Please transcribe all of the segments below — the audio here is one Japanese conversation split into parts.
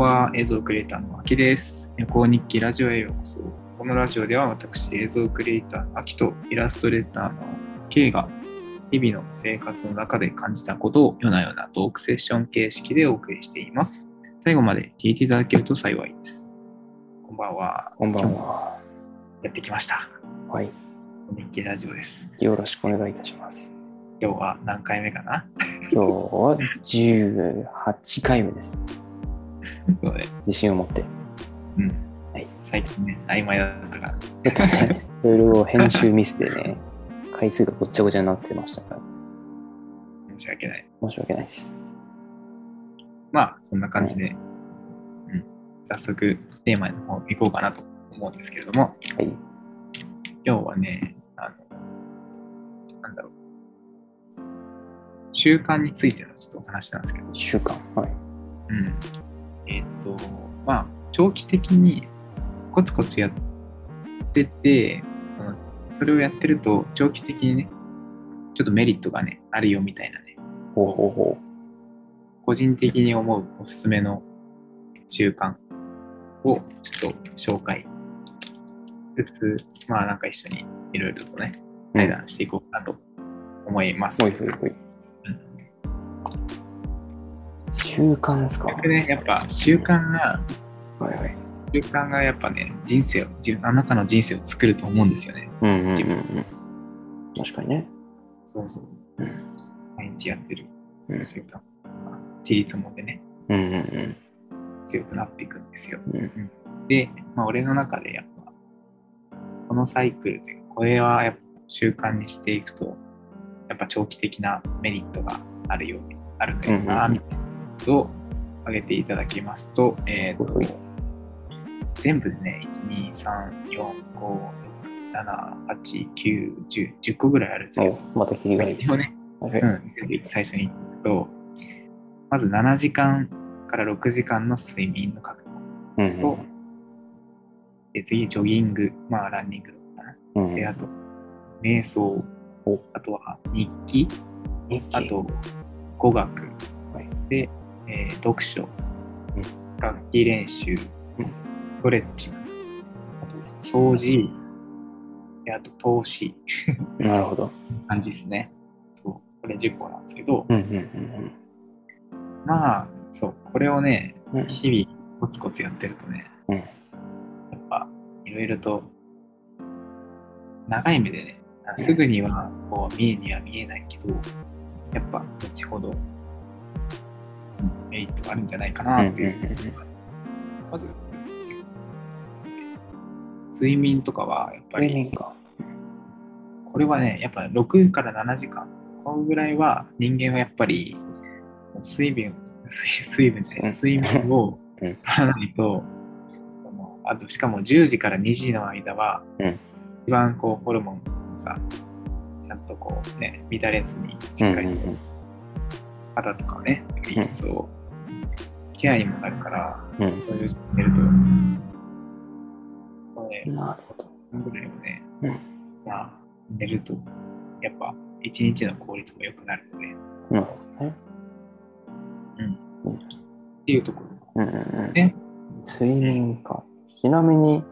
は、映像クリエイターのあきです。旅行日記ラジオへようこそ。このラジオでは私、映像クリエイターのあきとイラストレーターの K が日々の生活の中で感じたことを夜な夜なトークセッション形式でお送りしています。最後まで聞いていただけると幸いです。こんばんは。こんばんは。やってきました。はい。日記ラジオです。よろしくお願いいたします。今日は何回目かな？今日は18回目です。そうね自信を持って。うん。はい。最近ね、曖昧だったから。ちょっとね、いろいろ編集ミスでね、回数がごっちゃごちゃになってましたから、申し訳ない。申し訳ないです。まあ、そんな感じで、うん、早速テーマの方行こうかなと思うんですけれども、はい。今日はね、あの、なんだろう、習慣についてのちょっとお話なんですけど、1週間。はい。うん。えっ、と、まあ、長期的にコツコツやってて、そのそれをやってると、長期的にね、ちょっとメリットがね、あるよみたいなね、ほうほうほ個人的に思うおすすめの習慣をちょっと紹介しつつ、まあなんか一緒にいろいろとね、う。対談していこうかなと思います。ほいほいほい。うん習慣ですか？僕ね、やっぱ習慣が、はいはい。習慣がやっぱね、人生を、自分あなたの人生を作ると思うんですよね。うんうんうん自分うん。確かにね。そうそう。うん毎日やってるうん習慣。まあ自立もでね、うんうんうん。強くなっていくんですよ。うんで、まあ、俺の中でやっぱ、このサイクルで、これはやっぱ習慣にしていくと、やっぱ長期的なメリットがあるように、あるのよな、みたいを挙げていただきますと、えーと全部でね、1、2、3、4、5、6、7、8、9、10、10個ぐらいあるんですけどお、また切りがいい。一応ね、はいはい。うん、最初に言うと、まず7時間から6時間の睡眠の確保。うんうんとで次、ジョギング、まあ、ランニングとかな。うん。で、あと、瞑想お、あとは日記、日記あと、語学、はいで、えー読書、うん。楽器練習、うん。ストレッチ、あと、掃除、であと、投資、なるほど。感じですね。そう、これ10個なんですけど、うんうんうんまあ、そう、これをね、うん。うん日々コツコツやってるとね、うん。やっぱいろいろと長い目でね、あすぐにはこう見えには見えないけど、やっぱ後ほど、うんメリットがあるんじゃないかなっていう。まず、睡眠とかはやっぱり。これはね、やっぱ6から7時間、このぐらいは人間はやっぱり水分、水水分じゃない、睡眠をうん。取らないと、あとしかも10時から2時の間は、うん。一番こうホルモンがさ、ちゃんとこうね、乱れずにしっかり肌とかをね、一層ケアにもなるから、うんそういう時に寝ると、このね、なるほど。ぐらいはね、うんまあ、寝ると、やっぱ一日の効率も良くなるので、なるほどね。っていうところうんうんうん。ですね。睡眠か。ちなみに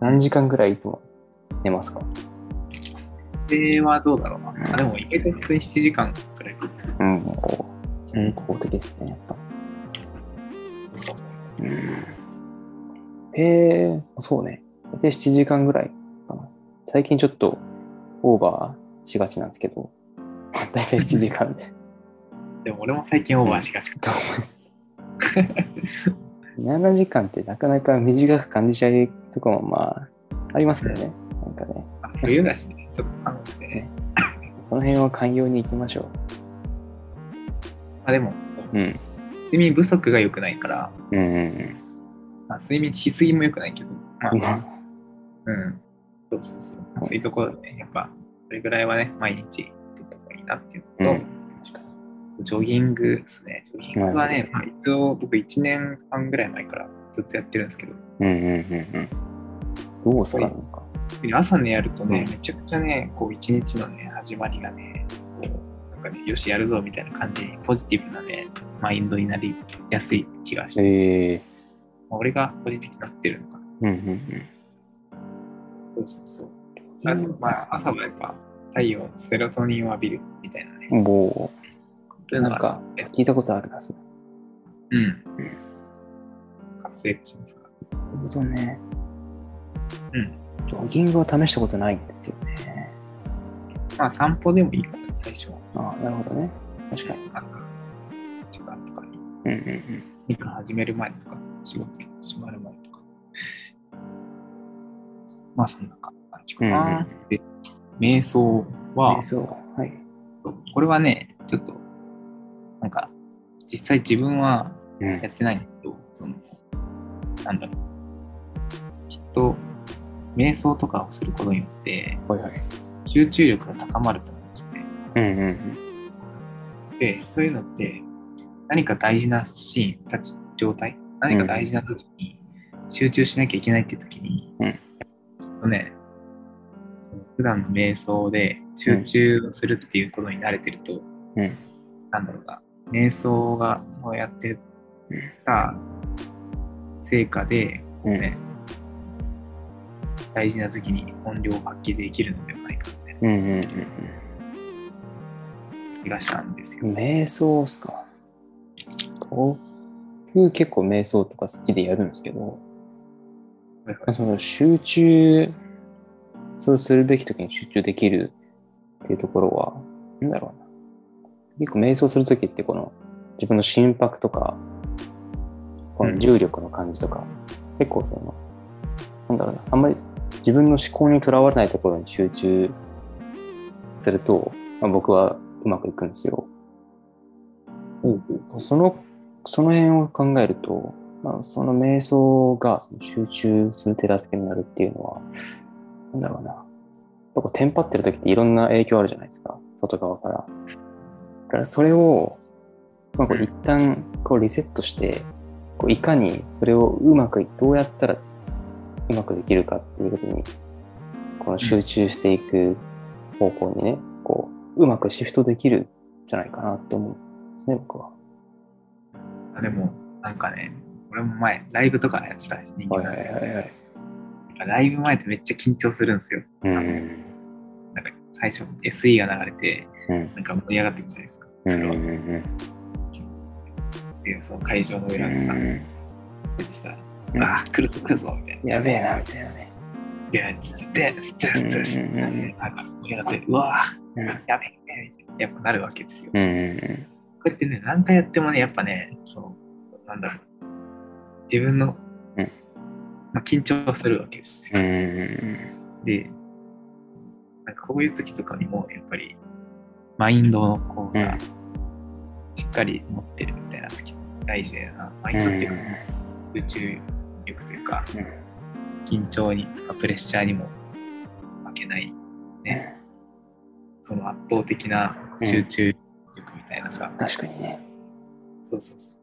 何時間ぐらいいつも寝ますか？ではどうだろうな。あでも、意外と普通に7時間くらい。うん。お健康的ですね。やっぱうん。へえ、そうね。大体7時間ぐらいかな。最近ちょっとオーバーしがちなんですけど、大体7時間で。でも、俺も最近オーバーしがちか。7時間ってなかなか短く感じちゃうとこもまあありますけどね。なんかね。冬だしね、ちょっと寒くてね。その辺は寛容に行きましょまあでも、う。うん。睡眠不足が良くないから、うんうんまあ、睡眠しすぎも良くないけど、まあ、うん。まあうん。そうそうそう。そういうところでね、やっぱ、それぐらいはね、毎日取った方がいいなっていうのと、うん。ジョギングですね。ジョギングはね、まあ、一応僕1年半ぐらい前からずっとやってるんですけど、うんうんうんうん。どうすか。朝ねやるとね、うんめちゃくちゃね、こう一日のね、始まりがね、かね、よし、やるぞみたいな感じに、ポジティブなね、マインドになりやすい気がして、ええ俺がポジティブになってるのかな。うんうんうん。そうそうそう。あと、まあ、朝はやっぱ太陽のセロトニンを浴びるみたいなね。もう、なんか、聞いたことあるな、それ。うん。活性化しますから。なるほどね。うん。ジョギングを試したことないんですよね。まあ、散歩でもいいかも、最初は。ああ、なるほどね。確かに。なんか、時間とかに。うんうんうん。何か始める前とか、仕事始まる前とか。まあ、そんな感じかな。うんうんで、瞑想は瞑、想。はい。これはね、ちょっと、なんか、実際自分はうんやってないんだけど、その、なんだろう。きっと、瞑想とかをすることによって、はいはい。集中力が高まると思うんですよね。うんうんうん。で、そういうのって、何か大事なシーン、立ち、状態、何か大事な時に集中しなきゃいけないって時に、うんね、普段の瞑想で集中するっていうことに慣れてると、うんなんだろうな、瞑想がをやってた成果で、こうね、大事な時に本領を発揮できるのでうんうんうん気がしたんですよ。うん。瞑想っすか。僕結構瞑想とか好きでやるんですけど、はいはいその集中、そうするべき時に集中できるっていうところは、なんだろうな。結構瞑想するときってこの自分の心拍とか、この重力の感じとか、結構その、なんだろうな、あんまり自分の思考にとらわれないところに集中すると、まあ、僕はうまくいくんですよ。その、その辺を考えると、まあ、その瞑想が集中する手助けになるっていうのは、なんだろうな。こうテンパってる時っていろんな影響あるじゃないですか。外側から。だからそれを、まあ、こう一旦こうリセットして、こういかにそれをうまく、どうやったらうまくできるかっていうことに、この集中していく方向にね、こう、うまくシフトできるんじゃないかなって思うんですね、僕は。あでも、なんかね、俺も前、ライブとかやってた人間なんですけど、はい。ライブ前ってめっちゃ緊張するんですよ。うん。なんか最初 SE が流れて、うん。なんか盛り上がっていくじゃないですか。うんうんうんで、その会場の裏でさ、うん出てさ、うんああ、来ると来るぞ、みたいな。やべえな、みたいなね。で、つって、つって、つって、つって、って、うわうん。ぁ、やべえ、やっぱなるわけですよ。うんうんこうやってね、何回やってもね、やっぱね、その、なんだろう、自分の、うん。まあ、緊張するわけですうん。よ。うんで、なんかこういう時とかにも、やっぱり、マインドをこうさ、しっかり持ってるみたいな時大事だよな。マインドっていうか、集中力というか、緊張にとかプレッシャーにも負けない、ね、その圧倒的な集中力みたいなさ、確かにね。そうそうそう。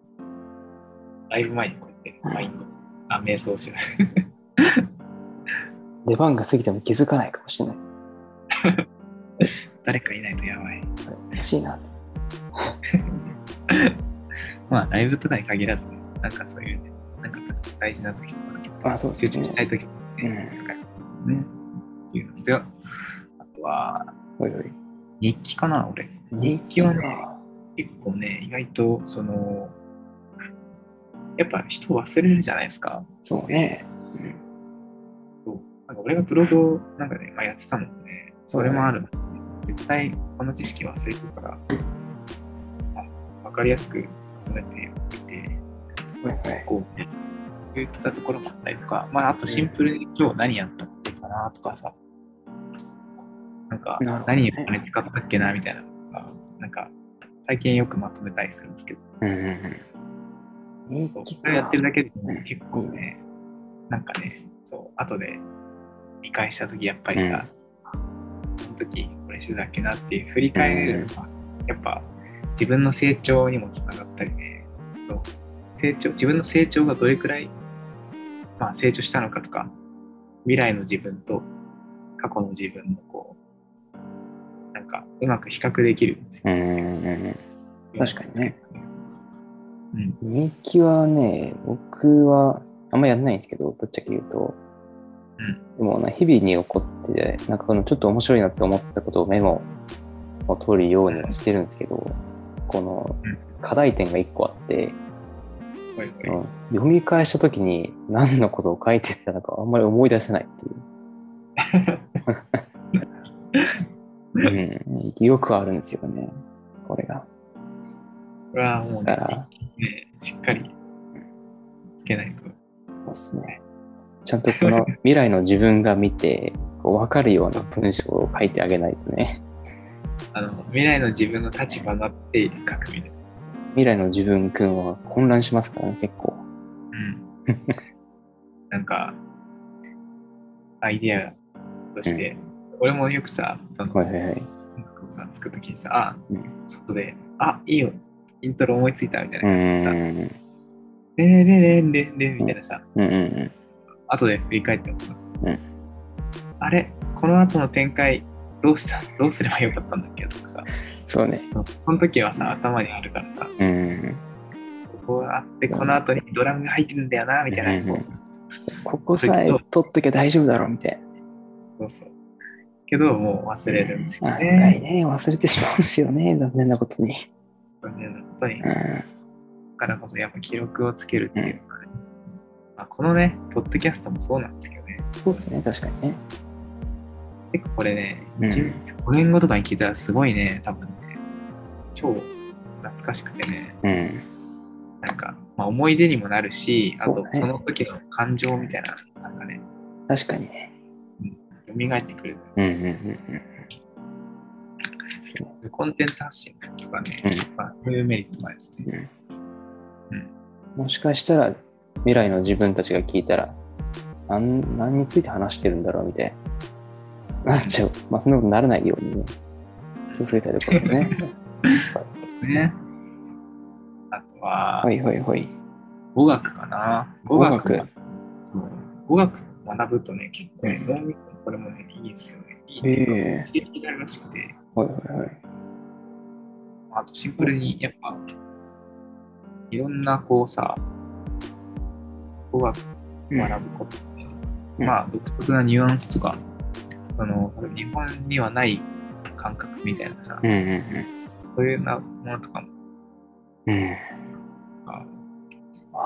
ライブ前にこうやってマインド、あ、瞑想しよ 出番が過ぎても気づかないかもしれない。誰かいないとやばい。嬉しいな。まあ、ライブとかに限らずね、なんかそういうね、なんか大事な時とか、あ、そうです集中ねしたい時にね、うん使えますね。っていうので、あとは、おいおい。日記かな、俺。日記はね、結構ね、意外と、その、やっぱ人忘れるじゃないですか。そうね。そうなんか俺がブログをなんかね、まあ、やってたのもね、それもあるので、絶対この知識忘れてるから、まあ、わかりやすくまとめておいて、おい。こう、言ったところもあったりとか、まあ、あとシンプルに今日何やったことかなとかさ、なんか何をこれ使ったっけなみたいな。のが、なんか最近よくまとめたりするんですけど、うんうんうん。それやってるだけでもうん結構ね、なんかね、そう、後で理解したとき、やっぱりさ、その時これしてたっけなっていう振り返れるのは、やっぱ自分の成長にもつながったりね、そう、成長、自分の成長がどれくらい、まあ成長したのかとか、未来の自分と過去の自分のこう、まく比較できるんですよ。うんうん確かにね。うん。日記はね、僕はあんまやんないんですけど、ぶっちゃけ言うと。うんでもな、日々に起こって、なんかこのちょっと面白いなって思ったことをメモを取るようにはしてるんですけど、このうん課題点が一個あって、ほい読み返した時に何のことを書いてたのかあんまり思い出せないってい う。ん、よくあるん。ですよね、これが。これはもうねだから、ね、しっかりつけないと。そうですね。ちゃん。とこの未来の自分が見て、こう分かるような文章を書いてあげないとね。あの、未来の自分の立場になって書くみたいな。未来の自分くん。は混乱しますからね、結構。うん。なん。か、アイディアとして、俺もよくさ、その、はいはいはい。音楽をさ、作るときにさ、あ、うん外で、あ、いいよ、イントロ思いついたみたいなうん感じでさ、うんレレレレンレンレンみたいなさ、うんうんうん。後で振り返ってもさ、うんあれ、この後の展開、どうしたどうすればよかったんだっけとかさ、そうね。その時はさ、頭にあるからさ、うんうんこうあって、この後にドラムが入ってるんだよな、みたいな。うんうんここさえ取っときゃ大丈夫だろうみたいそうそう。けど、もう忘れるんですな。よ案外ね。ね、忘れてしまうんですよね、残念なことに。残念なことに。うだんからこそ、やっぱ記録をつけるっていうのがね。まあ、このね、ポッドキャストもそうなんですけどね。そうですね、確かにね。結構これね、うん1 5年後とかに聞いたらすごいね、多分ね、超懐かしくてね、うん。なんか、まあ、思い出にもなるし、あとその時の感情みたいな、なんかね、確かにね。蘇ってくる。うんうんうんコンテンツ発信とかね、うんまあ、そういうメリットがですね。うん。もしかしたら、未来の自分たちが聞いたら、何何について話してるんだろうみたいな。なっちゃう。まあ、そんなことにならないようにね、気をつけたいところですね。そうですね。あとは、はいはいはい。語学かな。語語学学。そう。語学学ぶとね、結構ね、脳みそこれもね、いいですよね。いいっていうか、へえ刺激になるらしくて、はいはいはい。あとシンプルにやっぱ、いろんなこうさ、語学学ぶことうんまあ独特なニュアンスとか、その日本にはない感覚みたいなさ、うんうんそういうなものとかもうん。うん。あ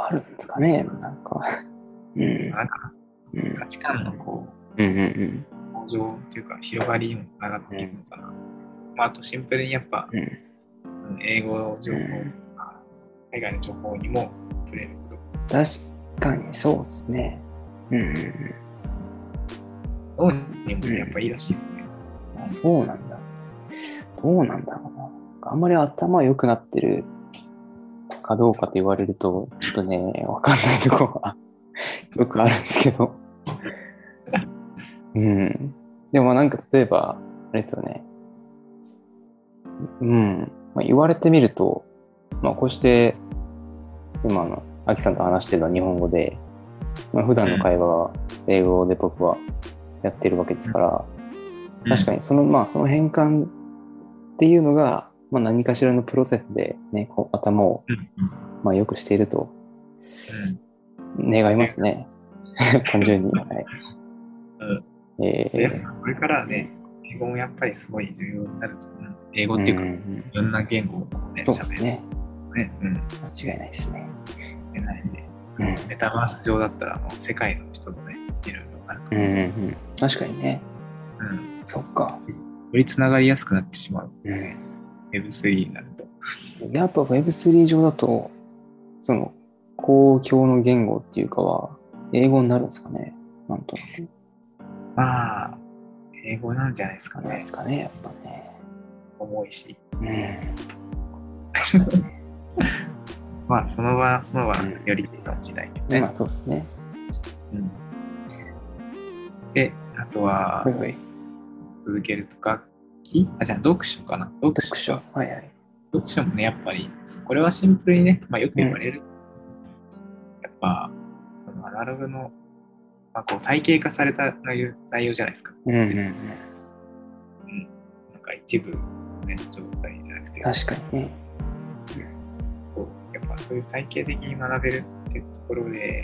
あるんですかね、なんか。うん。なんかうん価値観のこうんうんう向上というか広がりにもつながっていくのかな。まあ、あとシンプルにやっぱうん。うん。うん英語情報うんとか海外の情報にも触れること。確かにそうですね。うんうん脳にもやっぱいいらしいですね。うん。あそうなんだ。どうなんだろうな。あんまり頭良くなってるかどうかと言われると、ちょっとね、わかんないところが よくあるんですけど。うん。でもなんか例えば、あれですよね。うん。まあ、言われてみると、まあこうして、今の、アキさんと話してるのは日本語で、まあ、普段の会話は英語で僕はやってるわけですから、確かに。にその、まあ、その変換っていうのが、まあ、何かしらのプロセスで、ね、こう頭を、まあ、よくしていると願いますね。単純に。はいうんえでやっーぱこれからはね、英語もやっぱりすごい重要になると思う。英語っていうか、いんんろんな言語をね、そうですね。ね。うん。間違いないですね。出ないんで。うんメタバース上だったら、もう世界の人とね、いろいろあるとうん思う。うんうん。確かにね。うん。そっか。よりつながりやすくなってしまう。うん。Web3 になると。やっぱ Web3 上だと、その、公共の言語っていうかは、英語になるんですかね。なんとなく。まあ、英語なんじゃないですかねで。すかね、やっぱね。重いし。うん。まあ、その場、その場うんよりいいかもしれないけどね。まあそうですね。うんで、あとははい、はい。続けるとか、きあ、じゃあ読書かな。読書読書。はいはい。読書もね、やっぱり、これはシンプルにね、まあ、よく言われる。やっぱ、アナログの、まあ、こう体系化された内容内容じゃないですか。うんうんうん。なんか一部めの状態じゃなくて、確かにね。そうやっぱそういう体系的に学べるっていうところで、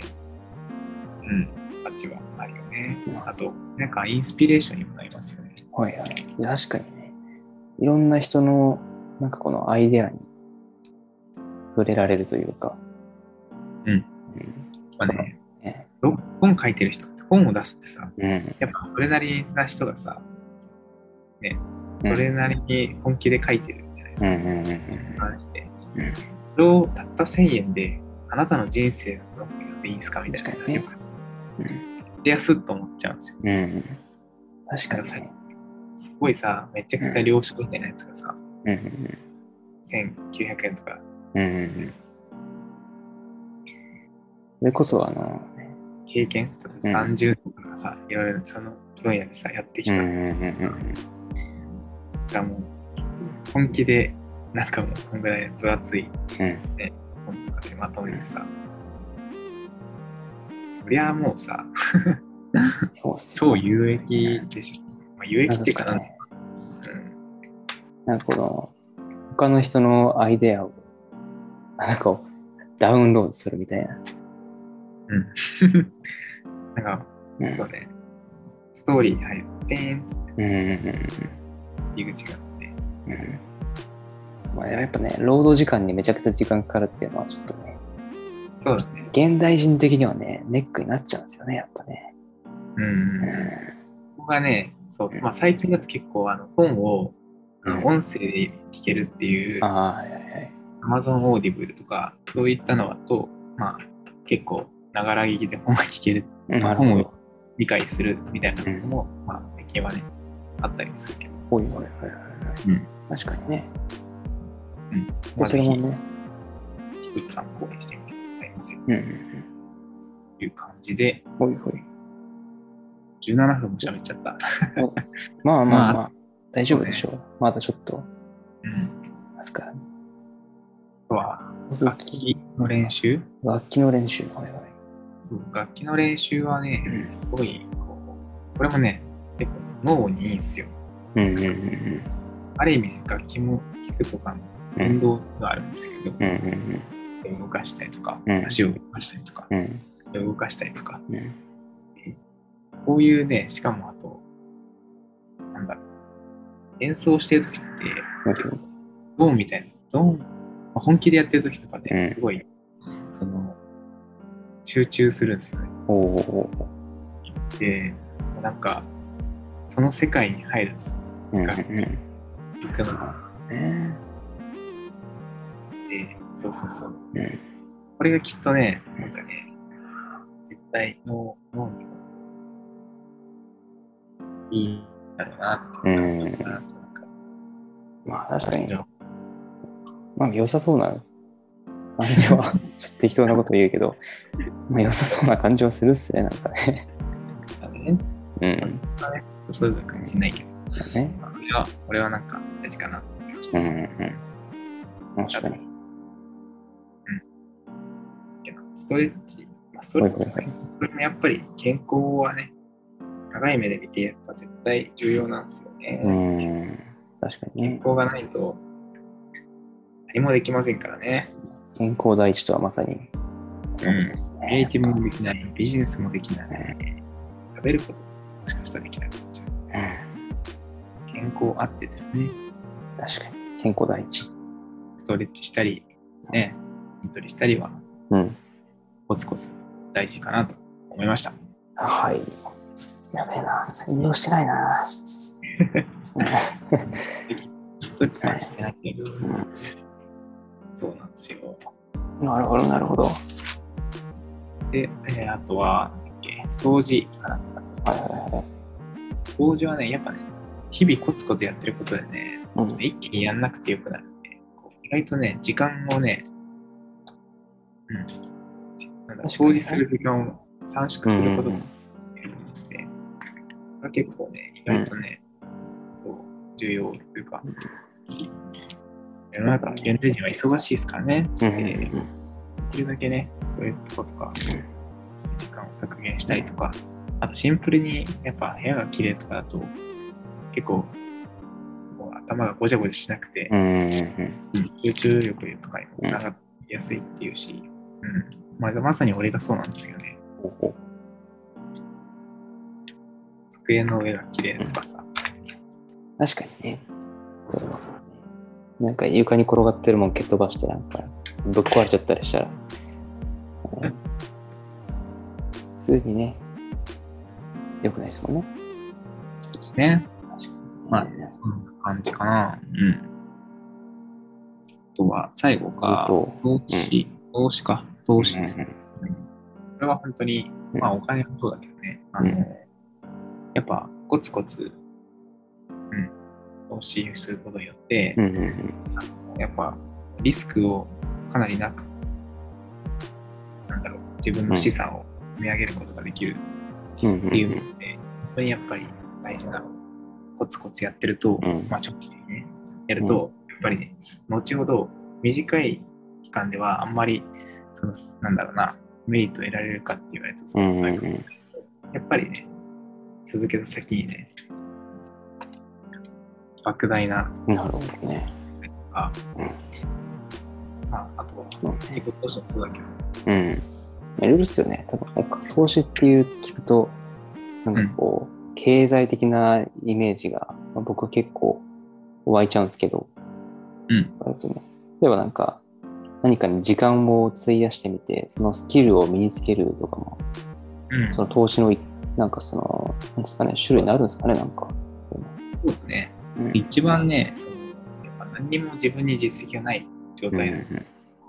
うん、価値はあるよね。あと、なんかインスピレーションにもなりますよね。はいはい。確かにね。いろんな人の、なんかこのアイデアに触れられるというか。うんうん。まあね、本書いてる人って本を出すってさ、うん。やっぱそれなりな人がさ、ね、うんそれなりに本気で書いてるじゃないですか。うんうんうんうん。それをたった1000円で、あなたの人生のものやっていいんですかみたいな。確かにねやっぱ安っと思っちゃうんですよ。うん。うん。確かにね。すごいさ、めちゃくちゃ良食みたいなやつがさ、うんうん1900円とか、うん。うんうんうん。それこそあの、経験、例えば30年とかさ、いろいろその分野でさ、やってきたうんうんうんうん。らもう、本気で、なんかもう、こんぐらい分厚いうん。本とかでまとめてさ、そりゃもうさ、そうっすね超有益でしょ。まあ、有益っていうかな、なんですかねなんかこの、他の人のアイデアを、なんかダウンロードするみたいな。うん。うん。なんか、うんそうね、ストーリーに入る、ペーンってうん入り口があって、うんうん。まあやっぱね、労働時間にめちゃくちゃ時間かかるっていうのはちょっとね、そうだね。現代人的にはね、ネックになっちゃうんですよね、やっぱね。うんうんここがね、そう、まあ最近だと結構あの本をあうんの音声で聞けるっていう、ああ、はいはいはい。Amazon Audible とか、そういったのだと、まあ結構、ながら聞きで本が聞ける、本をなるほど。理解するみたいなのも、まあ最近はね、あったりするけど、ほいほいほいほい。うん確かにね。うん。で、まあそれもね。一つ参考にしてみてくださいませ。うんうんという感じで、うん。ほいほい。17分も喋っちゃった。まあまあままあ、大丈夫でしょう。まだちょっと、うん。ますからね。あとは、楽器の練習？楽器の練習。はいはい。そう、楽器の練習はねう、ん。すごい、こう、これもね、結構脳にいいんですよ。うんうんうんある意味、楽器も弾くとかのうん。運動があるんですけど、うんうん手を動かしたりとか、うん。足を動かしたりとか、うん。動かしたりとか、うん。こういうね、しかもあと、なんだろう、演奏してる時って、ゾーンみたいな、ゾーン、まあ本気でやってる時とかうん。ね、すごい、集中するんですよね。おお。で、なんか、その世界に入るんですよ。うん。行くのが。ねで、そうそうそう。うんこれがきっとね、なんかね、絶対脳脳にもいいんだろうなってうん思ったなとなんかまあ確かに、まあ良さそうな感じは、ちょっと適当なこと言うけど、まあ良さそうな感じはするっすね、なんかね。うん。それぞれかもしれないけど、ね。まあ、これは、これはなんか大事かなと思いました。うんうんうん。確かに。けどストレッチ、まあ、ストレッチはいはもやっぱり健康はね、長い目で見てやっぱ絶対重要なんですよね。うん。確かに健ね。康がないと何もできませんからね。健康第一とはまさに。うんエイね。ティブもできない、ビジネスもできない、食べることももしかしたらできなくなっちゃう。うん健康あってですね、確かに。健康第一。ストレッチしたり、ね、筋トレしたりはうん。コツコツ大事かなと思いました。はい。やべえな。運動してないな。筋トレとかしてないけど、そうなんですよ。なるほど、なるほど。はで、えーあとは、掃除かな。あといはいはい。掃除はね、やっぱね、日々コツコツやってることでね、うん一気にやんなくてよくなるんで、意外とね、時間をね、うん、なんだ掃除する時間を短縮することがうんできるので、これは結構ね、意外とね、そう、重要というか、世の中、現代人は忙しいですからね、できるだけね、そういうとことか、時間を削減したりとか、あとシンプルにやっぱ部屋が綺麗とかだと、結構、こう頭がごちゃごちゃしなくて。集中力とかにもつながりやすいっていうし、うん。まあ、まさに俺がそうなんですよね。机の上が綺麗とかさ。確かにね。そうそう。なんか床に転がってるもん蹴っ飛ばしてなんかぶっ壊れちゃったりしたら、うん普通にね、良くないですもんね。そうですね。まあ、そんな感じかな。うん。あとは、最後か、と投資、投資か、投資ですね。ね。これは本当に、うんまあお金もそうだけどね、あの、うんやっぱコツコツ、うん、投資することによって、うんうんうん。やっぱリスクをかなりなく、なんだろう、自分の資産を積み上げることができるうんうんっていうので、本当にやっぱり大事なコツコツやってると、うんまあ長期でね、やると、やっぱりね、後ほど短い期間ではあんまり、その、なんだろうな、メリットを得られるかって言われると、そううんうんうでもないかもん。やっぱりね、続けた先にね、莫大ななるほどね。とか、うんまあ、あとは自己投資もそうだけど、うん。いろいろですよね。多分投資っていう聞くと、なんかこう、経済的なイメージが、まあ、僕は結構湧いちゃうんですけど、うん。あれですよね。例えばなんか、何かに時間を費やしてみて、そのスキルを身につけるとかも、うん、その投資のい、なんかその、なんですかね、種類になるんですかね、なんか。そうだね。うん。一番ね、そのやっぱ何にも自分に実績がない状態の。うん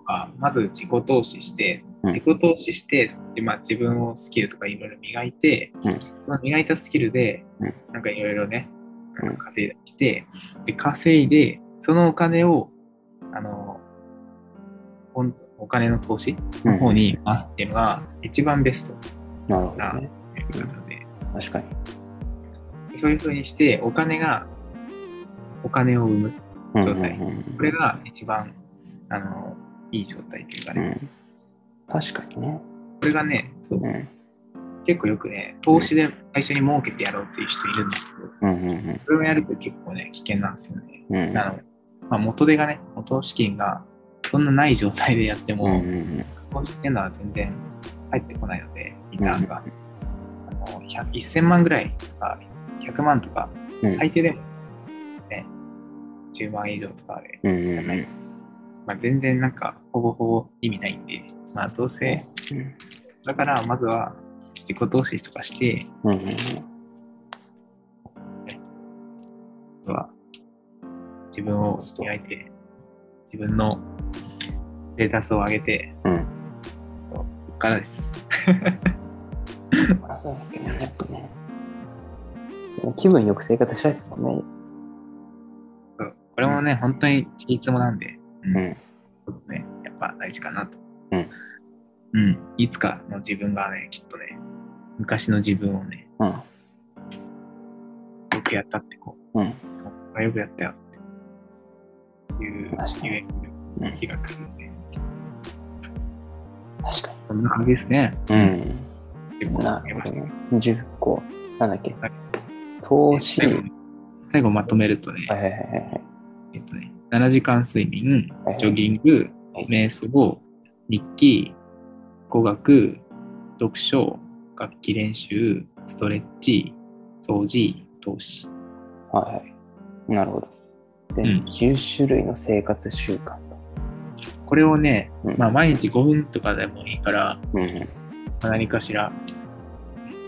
が、まず自己投資して、うん。自己投資して、でまあ、自分をスキルとかいろいろ磨いて、うん。その磨いたスキルでうん、なんかいろいろね、うん。稼いだりして、で、稼いで、そのお金を、あの、お金の投資うんの方に回すっていうのが一番ベストなるほどね。ということなので、確かに。そういうふうにして、お金が、お金を生む。状態これが一番、あの、いい状態というかね。うん。確かにね。これがね、そうう、ん。結構よくね、投資で最初に儲けてやろうっていう人いるんですけど、それをやると結構ね、危険なんですよね。うん。あの、まあ、元手がね、元資金がそんなない状態でやっても、投資っていうのは全然入ってこないので、リターンが。あの100 1000万ぐらいとか、100万とか、うん最低でも、ね、10万以上とかで、うんうんうん。まあ、全然なんか、ほぼほぼ意味ないんで、まあ、どうせ、だから、まずは自己投資とかして、うんうんうん。あとは自分を磨いて、自分のステータスを上げて、うん。そうここからです。気分よく生活したいですもんね。これもね、本当にちいつもなんで、うんうん。そうね、やっぱ大事かなと。うん。うん。いつかの自分がね、きっとね、昔の自分をね、うん。よくやったってこうん。う、あよくやったよっていう、言えうんる日が来るんで、確かそんな感じですね。に。うん。なるほどね。10個。なんだっけはい。投資。最後最後まとめるとね、はいはいはいはい。えっとね、7時間睡眠はい、ジョギングはい、瞑想、日記、語学、読書、楽器練習、ストレッチ、掃除、投資。はいはい。なるほど。で、うん10種類の生活習慣と。これをね、うんまあ、毎日5分とかでもいいから、うんうん。まあ、何かしら、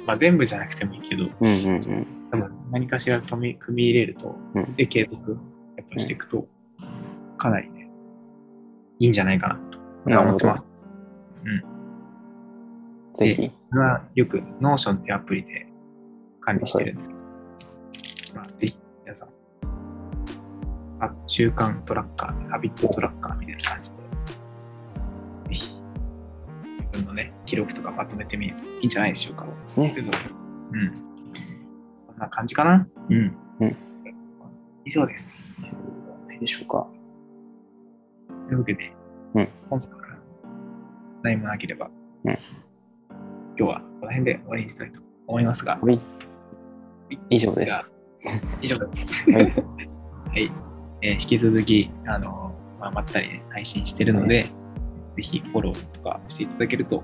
まあ、全部じゃなくてもいいけど、うんうんうん。多分何かしら組み組み入れると、うんで、継続やっぱしていくと、かなりね、いいんじゃないかなと思ってます。ぜひ。これはよく Notion ってアプリで管理してるんですけど、まあ、ぜひ皆さん、あ習慣トラッカー、ハビットトラッカーみたいな感じで、ぜひ自分のね、記録とかまとめてみるといいんじゃないでしょうか。ですねと。いうことでうん。こんな感じかな？うん。うん以上です。何でしょうか。というわけで、うん、本作から何もなければ、うん、今日はこの辺で終わりにしたいと思いますが、はい、以上です。以上です。はい、はい。えー、引き続き、あのまあ、まったり、ね、配信してるので、はい、ぜひフォローとかしていただけると、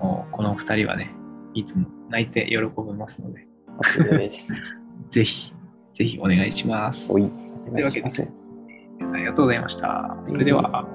もうこの2人はね、いつも泣いて喜びますので、で ぜひ。ぜひお願いします。はいというわけです、ありがとうございました。それでは。